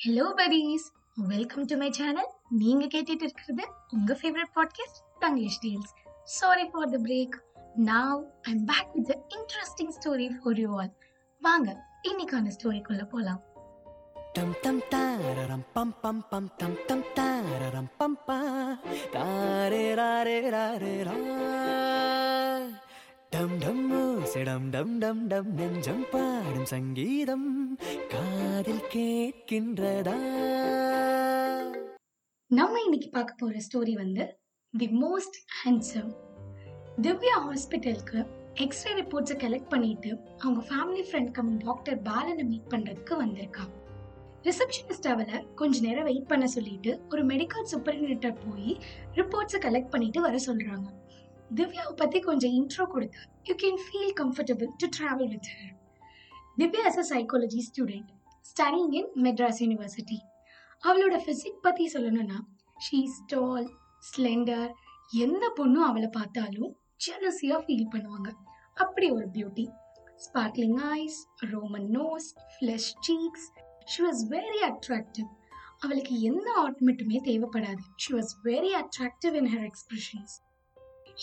Hello Pathees welcome to my channel நீங்க கேட்டுட்டு இருக்கிறது உங்க favourite podcast Tanglish tales sorry for the break now I'm back with interesting story for you all வாங்க இன்னைக்கான ஸ்டோரிக்குள்ள போலாம். Tam tam tararam pam pam pam tam tam tararam pam pa tare rare rare ra டம் டம் செடம் டம் டம் டம் நெஞ்சம் பாடும் சங்கீதம் காதில் கேட்கின்றதா? நம்ம இன்னைக்கு பார்க்க போற ஸ்டோரி வந்து தி மோஸ்ட் ஹேண்ட்ஸம் திவ்யா ஹாஸ்பிட்டலுக்கு எக்ஸ்ரே ரிப்போர்ட்ஸை கலெக்ட் பண்ணிட்டு அவங்க ஃபேமிலி ஃப்ரெண்ட் கம் டாக்டர் பாலனை மீட் பண்றதுக்கு வந்திருக்கான் ரிசப்ஷனிஸ்ட் அவளை கொஞ்ச நேரம் வெயிட் பண்ண சொல்லிட்டு ஒரு மெடிக்கல் சூப்பரிண்டர் போய் ரிப்போர்ட்ஸை கலெக்ட் பண்ணிட்டு வர சொல்றாங்க. திவ்யாவை பத்தி கொஞ்சம் இன்ட்ரோ கொடுத்தா you can feel comfortable to travel with her Divya is a psychology student studying in Madras university அவளோட ஃபிசிக் பத்தி சொல்லணும்னா ஷீ ஸ்டால் ஸ்லெண்டர் எந்த பொண்ணும் அவளை பார்த்தாலும் ஜெலசியா ஃபீல் பண்ணுவாங்க. அப்படி ஒரு beauty sparkling eyes Roman nose flush cheeks she was very attractive அவளுக்கு எந்த ஆட்மெட்டுமே தேவைப்படாது. She was very attractive in her expressions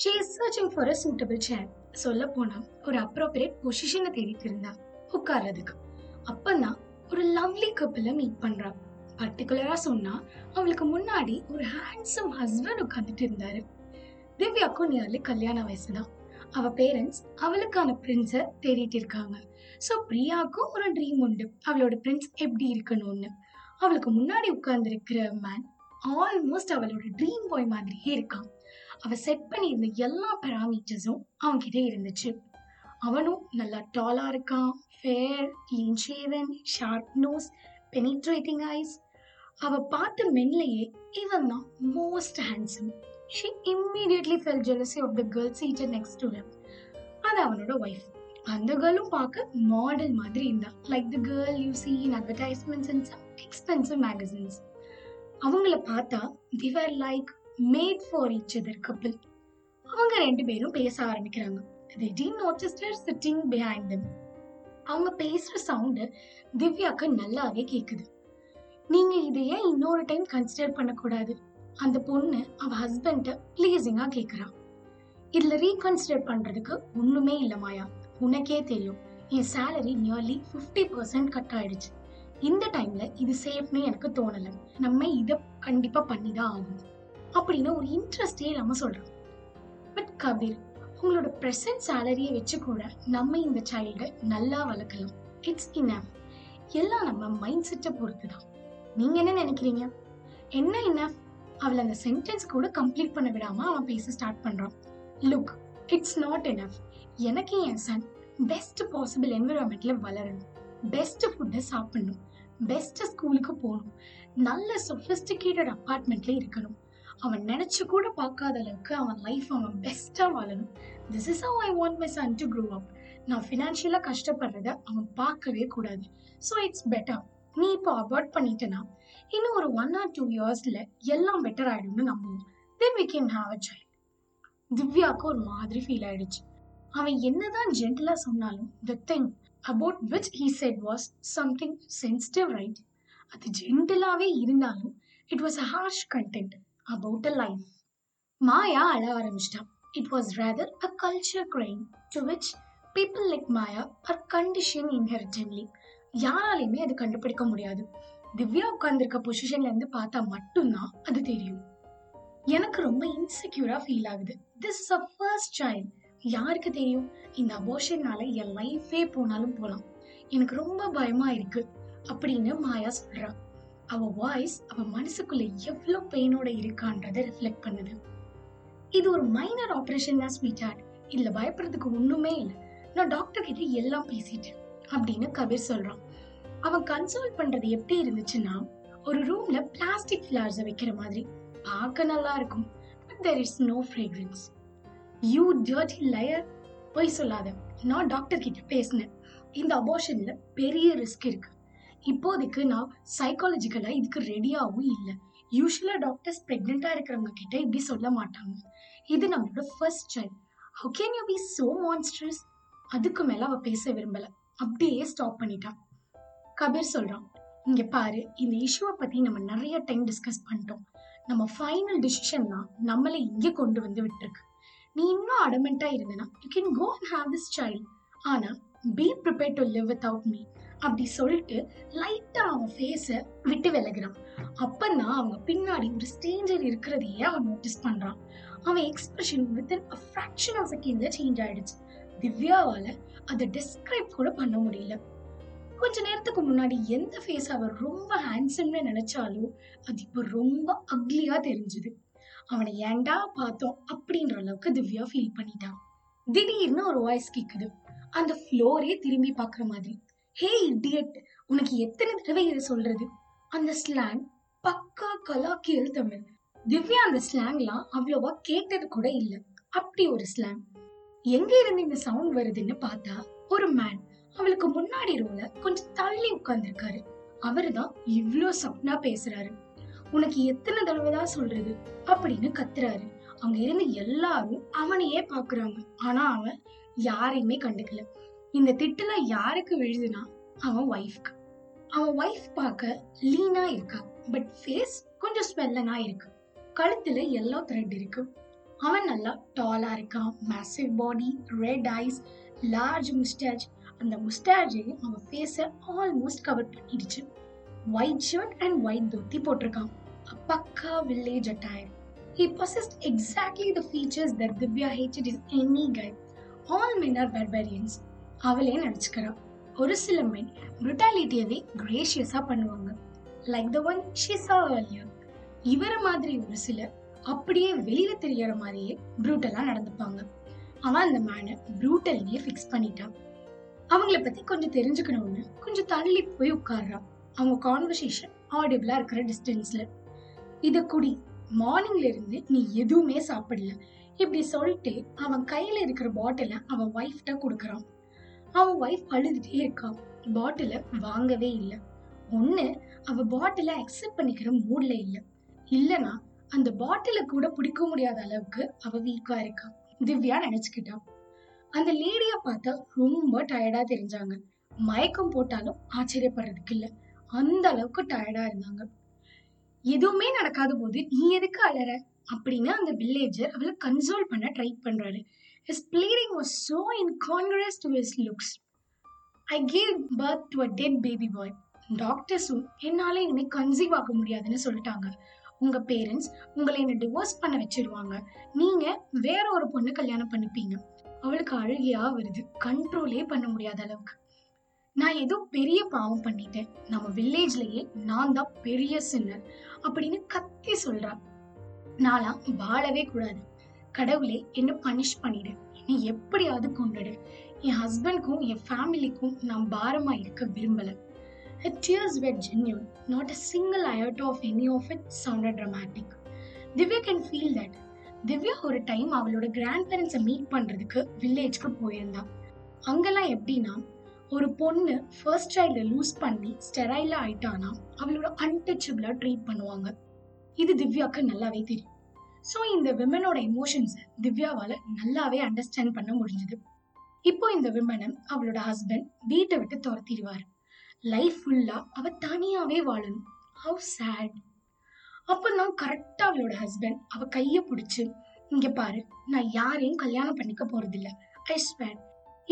she is searching for a suitable chair சொல்ல போனா ஒரு அப்ரோப்ரியேட் பொசிஷனை தேடிட்டு இருந்தா. உட்கார்றதுக்கு. அப்பந்தான் ஒரு லவ்லி கப்பிள மீட் பண்றா. பர்டிகுலரா சொன்னா அவளுக்கு முன்னாடி ஒரு ஹேண்ட்ஸம் ஹஸ்பண்ட் உட்காந்துட்டு இருந்தாரு. திவ்யாக்கும் நியர்லி கல்யாண வயசுதான். அவ பேரண்ட்ஸ் அவளுக்கான பிரின்ஸை தேடிட்டு இருக்காங்க. ஸோ பிரியாவுக்கும் ஒரு ட்ரீம் உண்டு. அவளோட பிரின்ஸ் எப்படி இருக்கணும்னு. அவளுக்கு முன்னாடி உட்கார்ந்துருக்கிற மேன் ஆல்மோஸ்ட் அவளோட ட்ரீம் பாய் மாதிரியே இருக்கான். அவ செட் பண்ணியிருந்த எல்லா பேராமீட்டர்ஸும் அவன்கிட்ட இருந்துச்சு. அவனும் நல்லா டாலாக இருக்கான் fair clean shaven sharp nose penetrating eyes அவ பார்த்த மென்லையே இவன் தான் most handsome she immediately fell jealousy of the girl seated next to him அது அவனோட ஒய்ஃப் அந்த கேர்ளும் பார்க்க மாடல் மாதிரி இருந்தா. Like the girl you see in advertisements and some expensive magazines அவங்கள பார்த்தா they were like made for each other couple அவங்க ரெண்டு பேரும் பேச ஆரம்பிக்கிறாங்க. தே didn't notice her sitting behind அவங்க பேசுற சவுண்டு திவ்யாக்கு நல்லாவே கேக்குது. நீங்க இதை ஏன் இன்னொரு டைம் கன்சிடர் பண்ணக்கூடாது? அந்த பொண்ணு அவ ஹஸ்பண்ட ப்ளீஸிங்காக கேக்குறா. இதுல ரீகன்சிடர் பண்றதுக்கு ஒண்ணுமே இல்ல மாயா. உனக்கே தெரியும் என் salary nearly fifty percent cut ஆயிடுச்சு. இந்த டைம்ல இது சேஃப்னு எனக்கு தோணலை. நம்ம இத கண்டிப்பா பண்ணிதான் ஆகும் அப்படின்னு ஒரு இன்ட்ரெஸ்டே இல்லாம சொல்றோம். பட் கபீர் உங்களோட ப்ரெசன்ட் சேலரியை வச்சு கூட நம்ம இந்த சைல்டை நல்லா வளர்க்கலாம். இட்ஸ் இனஃப் எல்லாம் நம்ம மைண்ட் செட்டை பொறுத்து தான் நீங்க என்ன நினைக்கிறீங்க? என்ன இனஃப் அவளை அந்த சென்டென்ஸ் கூட கம்ப்ளீட் பண்ண விடாம அவன் பேச ஸ்டார்ட் பண்றான். லுக் இட்ஸ் நாட் எனஃப் எனக்கு என் சன் பெஸ்ட் பாசிபிள் என்விரான்மெண்ட்ல வளரணும். பெஸ்ட் ஃபுட்டை சாப்பிடணும். பெஸ்ட் ஸ்கூலுக்கு போகணும். நல்ல சொஃபிஸ்டிகேட்டட் அப்பார்ட்மெண்ட்ல இருக்கணும். அவன் நினைச்சு கூட பார்க்காத அளவுக்கு அவன் லைஃப் அவன் பெஸ்டா வாழணும். This is how I want my son to grow up நான் ஃபினான்ஷியலாக கஷ்டப்படுறத அவன் பார்க்கவே கூடாது. ஸோ இட்ஸ் பெட்டர் நீ இப்போ அவாய்ட் பண்ணிட்டேன்னா இன்னும் ஒரு ஒன் ஆர் டூ இயர்ஸில் எல்லாம் பெட்டர் ஆயிடும்னு நம்புவோம். Then we can have a child திவ்யாவுக்கு ஒரு மாதிரி ஃபீல் ஆயிடுச்சு. அவன் என்னதான் ஜென்டலாக சொன்னாலும் the thing about which he said was something sensitive right அது ஜென்டலாகவே இருந்தாலும் it was a harsh content about a life. Maya அழ ஆரம்பிச்சிட்டான் it was rather a culture crime to which people like Maya are condition inherently யாராலையுமே அது கண்டுபிடிக்க முடியாது. திவ்யா உட்கார்ந்துருக்க பொசிஷன்ல இருந்து பார்த்தா மட்டும்தான் அது தெரியும். எனக்கு ரொம்ப இன்செக்யூரா ஃபீல் ஆகுது. This is a first child யாருக்கு தெரியும்? இந்த அபோஷன்னால என் லைஃபே போனாலும் போகலாம் எனக்கு ரொம்ப பயமா இருக்கு. அப்படின்னு மாயா சொல்கிறான் அவ வாய்ஸ் அவ மனசுக்குள்ள எவ்வளவு பெயினோட இருக்கான்றதை ரிஃப்ளெக்ட் பண்ணுது. இது ஒரு மைனர் ஆபரேஷன் தான் ஸ்வீட் ஹார்ட் இதுல பயப்படுறதுக்கு ஒண்ணுமே இல்லை. நான் டாக்டர் கிட்ட எல்லாம் பேசிட்டேன் அப்படின்னு கபீர் சொல்றான். அவன் கன்சல்ட் பண்றது எப்படி இருந்துச்சுன்னா ஒரு ரூம்ல பிளாஸ்டிக் ஃபிளவர்ஸை வைக்கிற மாதிரி. பார்க்க நல்லா இருக்கும் but there is no fragrance you dirty liar போய் சொல்லாத. நான் டாக்டர் கிட்ட பேசினேன். இந்த அபோஷன்ல பெரிய ரிஸ்க் இருக்கு. இப்போதைக்கு நான் சைக்காலஜிக்கலா இதுக்கு ரெடியாகவும் இல்லை. யூஸ்வலா டாக்டர்ஸ் பிரெக்னெண்டா இருக்கிறவங்க கிட்ட இப்படி சொல்ல மாட்டாங்க. இது நம்மளோட first child how can you be so monsters அதுக்கு மேல அவ பேச விரும்பல. அப்படியே ஸ்டாப் பண்ணிட்டான் கபீர் சொல்றான் இங்க பாரு இந்த இஷ்யூவை பத்தி நம்ம நிறைய டைம் டிஸ்கஸ் பண்ணிட்டோம். நம்ம ஃபைனல் டிசிஷன் தான் நம்மளை இங்கே கொண்டு வந்து விட்டுருக்கு. நீ இன்னும் அடமெண்ட்டாக இருந்தனா you can go and have this child ஆனால் be prepare to live without me அப்படி சொல்லிட்டு லைட்டா அவன் ஃபேஸை விட்டு விலகுறான். அப்பதான் அவங்க பின்னாடி ஒரு ஸ்டேஞ்சர் இருக்கிறதையே அவன் நோட்டீஸ் பண்றான். அவன் expression within a fraction of செகண்ட்ல சேஞ்ச் ஆயிடுச்சு. திவ்யாவால அதை டிஸ்கிரைப் கூட பண்ண முடியல. கொஞ்ச நேரத்துக்கு முன்னாடி எந்த ஃபேஸ் அவர் ரொம்ப ஹேண்ட்ஸம்னு நினைச்சாலும் அது இப்போ ரொம்ப அக்லியா தெரிஞ்சுது. அவனை ஏன்டா பார்த்தோம் அப்படின்ற அளவுக்கு திவ்யா ஃபீல் பண்ணிட்டான். திடீர்னு ஒரு வாய்ஸ் கேக்குது. அந்த ஃப்ளோரே திரும்பி பார்க்குற மாதிரி. ஹே இடியட் உனக்கு எத்தனை தடவை இதை சொல்றது? அந்த ஸ்லாங் பக்கா கலாக்கியல் தமிழ். திவ்யா அந்த ஸ்லாங்லாம் அவ்வளோவா கேட்டது கூட இல்லை. அப்படி ஒரு ஸ்லாங் எங்க இருந்து இந்த சவுண்ட் வருதுன்னு பார்த்தா ஒரு மேன் அவளுக்கு முன்னாடி ரோல கொஞ்சம் தள்ளி உட்கார்ந்துருக்காரு. அவரு தான் இவ்ளோ சப்னா பேசுறாரு. உனக்கு எத்தனை தடவை தான் சொல்றது? அப்படின்னு கத்துறாரு. அங்க இருந்து எல்லாரும் அவனையே பாக்குறாங்க. ஆனா அவன் யாரையுமே கண்டுக்கல. இந்த திட்டுல யாருக்கு விழுதுனா அவன் ஒய்ஃப்க்கு அவன் ஒய்ஃப் பார்க்க லீனா இருக்கா பட் ஃபேஸ் கொஞ்சம் ஸ்வெல்லனா இருக்கு. கழுத்துல எல்லோ த்ரெட் இருக்கு. அவன் நல்லா டாலா இருக்கான் massive body red eyes large mustache அந்த முஸ்டாஜை அவன் ஃபேஸை ஆல்மோஸ்ட் கவர் பண்ணிடுச்சு. White shirt and white dhoti போட்டிருக்கான். பக்கா village attire He possessed exactly the features திவ்யா Divya hated is any guy. All men are barbarians அவளே நினச்சிக்கிறாள் ஒரு சில மென் புருட்டாலிட்டியவே கிரேஷியஸாக பண்ணுவாங்க. Like the one she saw இவரை மாதிரி ஒரு சிலர் அப்படியே வெளியில தெரியற மாதிரியே ப்ரூட்டலாக நடந்துப்பாங்க. அவன் அந்த மேனை ப்ரூட்டல்னே ஃபிக்ஸ் பண்ணிட்டான். அவங்கள பத்தி கொஞ்சம் தெரிஞ்சுக்கணும்னு கொஞ்சம் தள்ளி போய் உட்கார்றான். அவங்க கான்வர்சேஷன் ஆடிபிளா இருக்கிற டிஸ்டன்ஸ்ல இத குடி மார்னிங்ல இருந்து நீ எதுவுமே சாப்பிடல. இப்படி சொல்லிட்டு அவன் கையில இருக்கிற பாட்டில அவன் ஒய்ஃப்ட கொடுக்கறான். அவன் ஒய்ஃப் அழுதுட்டே இருக்கான் பாட்டில வாங்கவே இல்லை. ஒண்ணு அவ பாட்டில அக்செப்ட் பண்ணிக்கிற மூட்ல இல்ல. இல்லைனா அந்த பாட்டில கூட பிடிக்க முடியாத அளவுக்கு அவ வீக்கா இருக்கா. திவ்யா நினச்சிக்கிட்டான் அந்த லேடிய பார்த்தா ரொம்ப டயர்டா தெரிஞ்சாங்க. மயக்கம் போட்டாலும் ஆச்சரியப்படுறதுக்கு இல்ல. அந்த அளவுக்கு டயர்டா இருந்தாங்க. எதுவுமே நடக்காத போது நீ எதுக்கு அலற? அப்படின்னு அந்த வில்லேஜர் அவளை கன்சோல் பண்ண ட்ரை பண்றாரு. His pleading was so incongruous to his looks. I gave birth to a dead baby boy. டாக்டர்ஸும் என்னால் இனிமே கன்சீவ் ஆக முடியாதுன்னு சொல்லிட்டாங்க. உங்கள் பேரண்ட்ஸ் உங்களை என்னை டிவோர்ஸ் பண்ண வச்சிருவாங்க. நீங்கள் வேற ஒரு பொண்ணு கல்யாணம் பண்ணிப்பீங்க. அவளுக்கு அழுகையா வருது. கண்ட்ரோலே பண்ண முடியாத அளவுக்கு. நான் ஏதோ பெரிய பாவம் பண்ணிட்டேன். நம்ம வில்லேஜ்லயே நான் தான் பெரிய சின்னர் அப்படின்னு கத்தி சொல்றா. நான்லாம் வாழவே கூடாது. கடவுளே என்ன பனிஷ் பண்ணிடு. என்னை எப்படியாவது கொண்டுடு என் ஹஸ்பண்ட்க்கும் என் ஃபேமிலிக்கும் நான் பாரமா இருக்க விரும்பல. Her tears were genuine. Not a single iota of any of it sounded dramatic. Divya can feel that Divya ஒரு டைம் அவளோட கிராண்ட் பேரண்ட்ஸை மீட் பண்ணுறதுக்கு வில்லேஜ்க்கு போயிருந்தா. அங்கெல்லாம் எப்படின்னா ஒரு பொண்ணு ஃபர்ஸ்ட் சைல்ட லூஸ் பண்ணி ஸ்டெரைலாக ஆயிட்டானா அவளோட அன்டச்சபிளாக ட்ரீட் பண்ணுவாங்க. இது திவ்யாக்கு நல்லாவே தெரியும். ஸோ இந்த விமனோட எமோஷன்ஸை திவ்யாவால் நல்லாவே அண்டர்ஸ்டாண்ட் பண்ண முடிஞ்சது. இப்போ இந்த விமனை அவளோட ஹஸ்பண்ட் வீட்டை விட்டு துரத்திடுவார். லைஃப் ஃபுல்லாக அவள் தனியாகவே வாழணும். ஹவு சேட் அப்போ நான் கரெக்டாக அவளோட ஹஸ்பண்ட் அவள் கையை பிடிச்சி இங்கே பாரு நான் யாரையும் கல்யாணம் பண்ணிக்க போகிறதில்ல ஐ ஸ்வேர்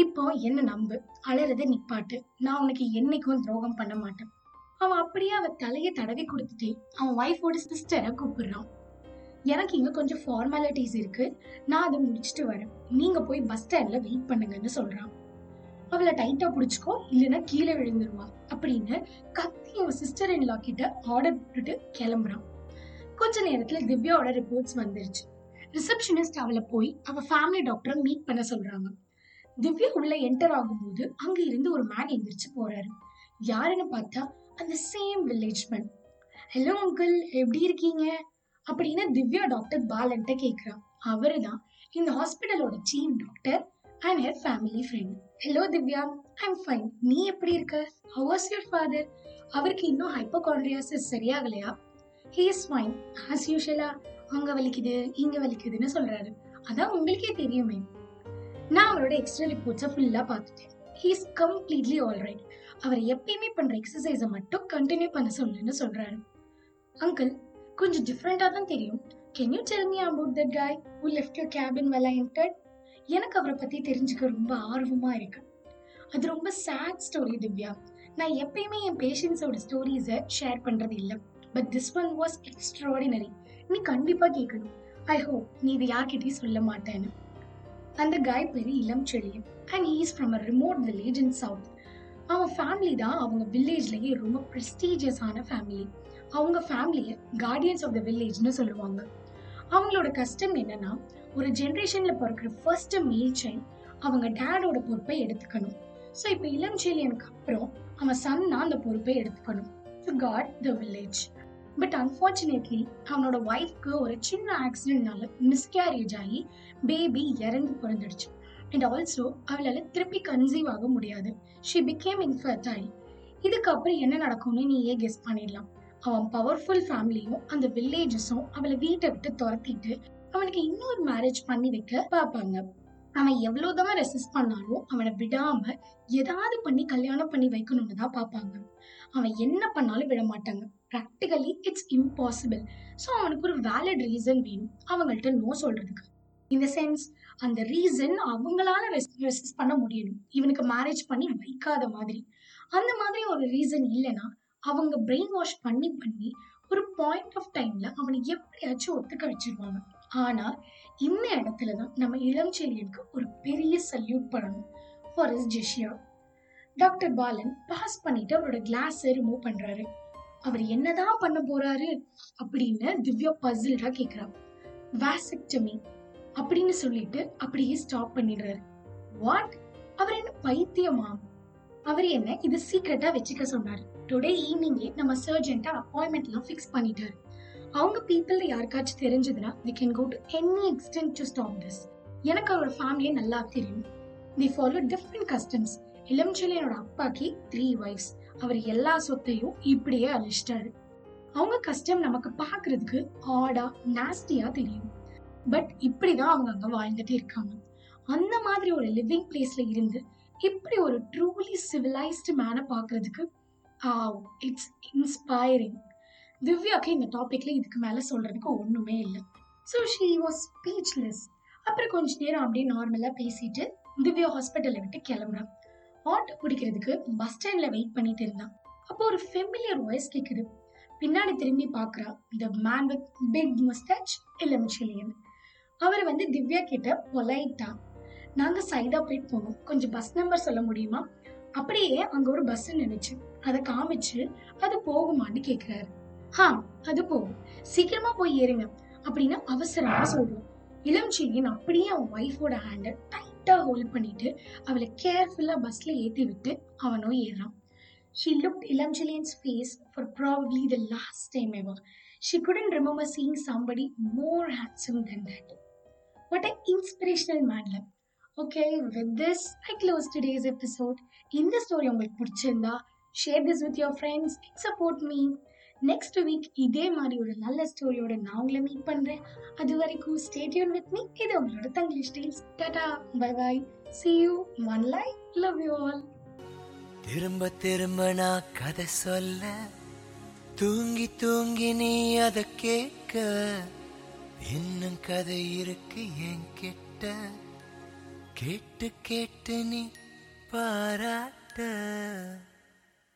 இப்போ என்ன நம்பு? அலறத நிப்பாட்டு. நான் உனக்கு என்னைக்கும் துரோகம் பண்ண மாட்டேன். அவன் அப்படியே அவ தலையை தடவி கொடுத்துட்டு அவன் ஒய்ஃபோட சிஸ்டரை கூப்பிடுறான். எனக்கு இங்கே கொஞ்சம் ஃபார்மாலிட்டிஸ் இருக்கு. நான் அதை முடிச்சுட்டு வரேன். நீங்க போய் பஸ் ஸ்டாண்ட்ல வெயிட் பண்ணுங்கன்னு சொல்றான். அவளை டைட்டா பிடிச்சிக்கோ இல்லைன்னா கீழே விழுந்துருவா அப்படின்னு கத்தி அவன் சிஸ்டர் இன் லா கிட்ட ஆர்டர் போட்டுட்டு கிளம்புறான். கொஞ்ச நேரத்துல திவ்யாவோட ரிப்போர்ட்ஸ் வந்துருச்சு. ரிசப்ஷனிஸ்ட் அவளை போய் அவ ஃபேமிலி டாக்டரை மீட் பண்ண சொல்றாங்க. திவ்யா உள்ள என்டர் ஆகும்போது அங்க இருந்து ஒரு மேன் எந்திரிச்சு போறாரு. யாருன்னு பார்த்தா அந்த same village man hello uncle எப்படி இருக்கீங்க? அப்படின்னு திவ்யா டாக்டர் பாலன்ட்ட கேக்குறா. அவரு தான் இந்த ஹாஸ்பிட்டலோட chief doctor and her family friend hello Divya I'm fine நீ எப்படி இருக்க? ஹவ் வாஸ் யுவர் ஃபாதர் அவருக்கு இன்னும் ஹைப்போகான்ட்ரியாசிஸ் சரியாகலையா? ஹீ இஸ் ஃபைன் ஆஸ் யூஷுவலா அங்க வலிக்குது இங்க வலிக்குதுன்னு சொல்றாரு. அதான் உங்களுக்கே தெரியுமே நான் அவரோட எக்ஸ்ட்ரா ரிப்போர்ட்ஸை ஃபுல்லாக பார்த்துட்டேன். He is completely all right அவர் எப்பயுமே பண்ற எக்ஸசைஸை மட்டும் கண்டினியூ பண்ண சொல்லுன்னு சொல்றாரு. அங்கிள் கொஞ்சம் டிஃப்ரெண்டா தான் தெரியும். Can you tell me about that guy who left your cabin well I entered எனக்கு அவரை பத்தி தெரிஞ்சுக்க ரொம்ப ஆர்வமா இருக்கு. அது ரொம்ப சேட் ஸ்டோரி திவ்யா. நான் எப்பயுமே என் பேஷண்ட்ஸோட ஸ்டோரிஸை ஷேர் பண்றது இல்லை. But this one was extraordinary நீ கண்டிப்பா கேட்கணும் ஐ ஹோப் நீ இது யார்கிட்டயும் சொல்ல மாட்டேன்னு. அந்த காய் பேரு Ilam Cheziyan. And he is from a remote village in south அவன் ஃபேமிலி தான் அவங்க வில்லேஜ்லயே ரொம்ப ப்ரெஸ்டீஜியஸான ஃபேமிலி அவங்க ஃபேமிலியை கார்டியன்ஸ் ஆஃப் த வில்லேஜ்னு சொல்லுவாங்க. அவங்களோட கஷ்டம் என்னன்னா ஒரு ஜென்ரேஷன்ல பிறக்கிற ஃபர்ஸ்ட் மேல் சைல்ட் அவங்க டேடோட பொறுப்பை எடுத்துக்கணும். ஸோ இப்போ இளம் செழியனுக்கு அப்புறம் அவன் சன் தான் அந்த பொறுப்பை எடுத்துக்கணும். To guard the village but unfortunately அவனோட ஒய்ஃப்க்கு ஒரு சின்ன ஆக்சிடென்ட்னால மிஸ்கேரேஜ் ஆகி பேபி இறந்து பிறந்துடுச்சு. அண்ட் ஆல்சோ அவளால் திருப்பி கன்சீவ் ஆக முடியாது. ஷி பிகேம் இன்ஃபர்டைல் இதுக்கப்புறம் என்ன நடக்கும்னு நீயே கெஸ் பண்ணிடலாம். அவன் பவர்ஃபுல் ஃபேமிலியும் அந்த வில்லேஜஸும் அவளை வீட்டை விட்டு துரத்திட்டு அவனுக்கு இன்னொரு மேரேஜ் பண்ணி வைக்க பார்ப்பாங்க. அவன் எவ்வளவுதான் ரெசிஸ்ட் பண்ணாலும் அவனை விடாம ஏதாவது பண்ணி கல்யாணம் பண்ணி வைக்கணும்னு தான் பார்ப்பாங்க. அவன் என்ன பண்ணாலும் விட மாட்டாங்க. ப்ராக்டிகலி இட்ஸ் இம்பாசிபிள் ஸோ அவனுக்கு ஒரு வேலிட் ரீசன் வேணும். அவங்கள்ட்ட நோ சொல்றதுக்கு. இந்த சென்ஸ் அந்த ரீசன் அவங்களால ரெசிஸ்ட் பண்ண முடியணும். இவனுக்கு மேரேஜ் பண்ணி வைக்காத மாதிரி. அந்த மாதிரி ஒரு ரீசன் இல்லைன்னா அவங்க பிரெயின் வாஷ் பண்ணி பண்ணி ஒரு பாயிண்ட் ஆஃப் டைம்ல அவனை எப்படியாச்சும் ஒத்துக்க வச்சிருவாங்க. ஆனா இந்த இடத்துல தான் நம்ம இளம் செழியனுக்கு ஒரு பெரிய சல்யூட் பண்ணணும். ஃபார் இஸ் ஜெஷியா டாக்டர் பாலன் பாஸ் பண்ணிட்டு அவரோட கிளாஸை ரிமூவ் பண்றாரு. அவர் என்னதான் பண்ண போறாரு அப்படின்னு திவ்யா பசில்டா கேக்குறா. வாசக்டமி அப்படின்னு சொல்லிட்டு அப்படியே ஸ்டாப் பண்ணிடுறாரு. வாட் அவர் என்ன பைத்தியமா? அவர் என்ன இது சீக்கிரட்டா வச்சுக்க சொன்னார். டுடே ஈவினிங்கே நம்ம சர்ஜென்ட்டா அப்பாயின்மெண்ட்லாம் ஃபிக்ஸ் பண்ணிட்டாரு. அவங்க பீப்புள் யாருக்காச்சும் தெரிஞ்சதுன்னா we can go to any extent to stop this எனக்கு அவரோட ஃபேமிலியை நல்லா தெரியும். தி ஃபாலோ டிஃப்ரெண்ட் கஸ்டம்ஸ் இளம்செழியனோட அப்பாக்கு த்ரீ வைஃப்ஸ் அவர் எல்லா சொத்தையும் இப்படியே அழிச்சிட்டாரு. அவங்க கஷ்டம் நமக்கு பார்க்கறதுக்கு ஆடா நாஸ்டியா தெரியும். பட் இப்படிதான் அவங்க அங்க வாழ்ந்துட்டு இருக்காங்க. அந்த மாதிரி ஒரு லிவிங் பிளேஸ்ல இருந்து இப்படி ஒரு ட்ரூலி சிவிலைஸ்டு மேனை பார்க்கறதுக்கு இட்ஸ் இன்ஸ்பைரிங் திவ்யாக்கு இந்த டாபிக்ல இதுக்கு மேல சொல்றதுக்கு ஒண்ணுமே இல்லை. ஸோ ஷீ வாஸ் ஸ்பீச்லெஸ் அப்புறம் கொஞ்ச நேரம் அப்படியே நார்மலா பேசிட்டு திவ்யா ஹாஸ்பிட்டலை விட்டு கிளம்புறான் ஆட்டோ பிடிக்கிறதுக்கு பஸ் ஸ்டாண்ட்ல வெயிட் பண்ணிட்டு இருந்தான் அப்போ ஒரு ஃபெமிலியர் வாய்ஸ் கேக்குது. பின்னாடி திரும்பி பார்க்கறா. The man with big mustache இளமிச்சிலியன் அவர் வந்து திவ்யா கிட்ட பொலைட்டா நாங்க சைதாப்பேட் போனோம். கொஞ்சம் பஸ் நம்பர் சொல்ல முடியுமா? அப்படியே அங்க ஒரு பஸ் நினைச்சு அதை காமிச்சு அது போகுமான்னு கேக்குறாரு. ஹா அது போகும். சீக்கிரமா போய் ஏறுங்க அப்படின்னு அவசரமா சொல்றோம் இளம்செழியன் அப்படியே அவன் ஒய்ஃபோட ஹேண்டை டைட்டா ஹோல்ட் பண்ணிட்டு அவளை கேர்ஃபுல்லா பஸ்ல ஏத்தி விட்டு அவனோ ஏறான் She looked Ilamchilian's face for probably the last time ever. She couldn't remember seeing somebody more handsome than that. What an inspirational okay with this I close I close today's இந்த story உங்களுக்கு பிடிச்சிருந்தா share this with your friends support me next week இதே மாதிரி ஒரு நல்ல ஸ்டோரியோட நான் உங்களை meet பண்ணுறேன் அது வரைக்கும் ஸ்டேடியோன் வித் மீ இது உங்களோட Tanglish deals tata bye bye see you online love you all திரும்ப திரும்ப நான் கதை சொல்ல. தூங்கி தூங்கி நீ அதை கேட்க. இன்னும் கதை இருக்கு என் கிட்ட கேட்டு கேட்டு நீ பாராட்ட.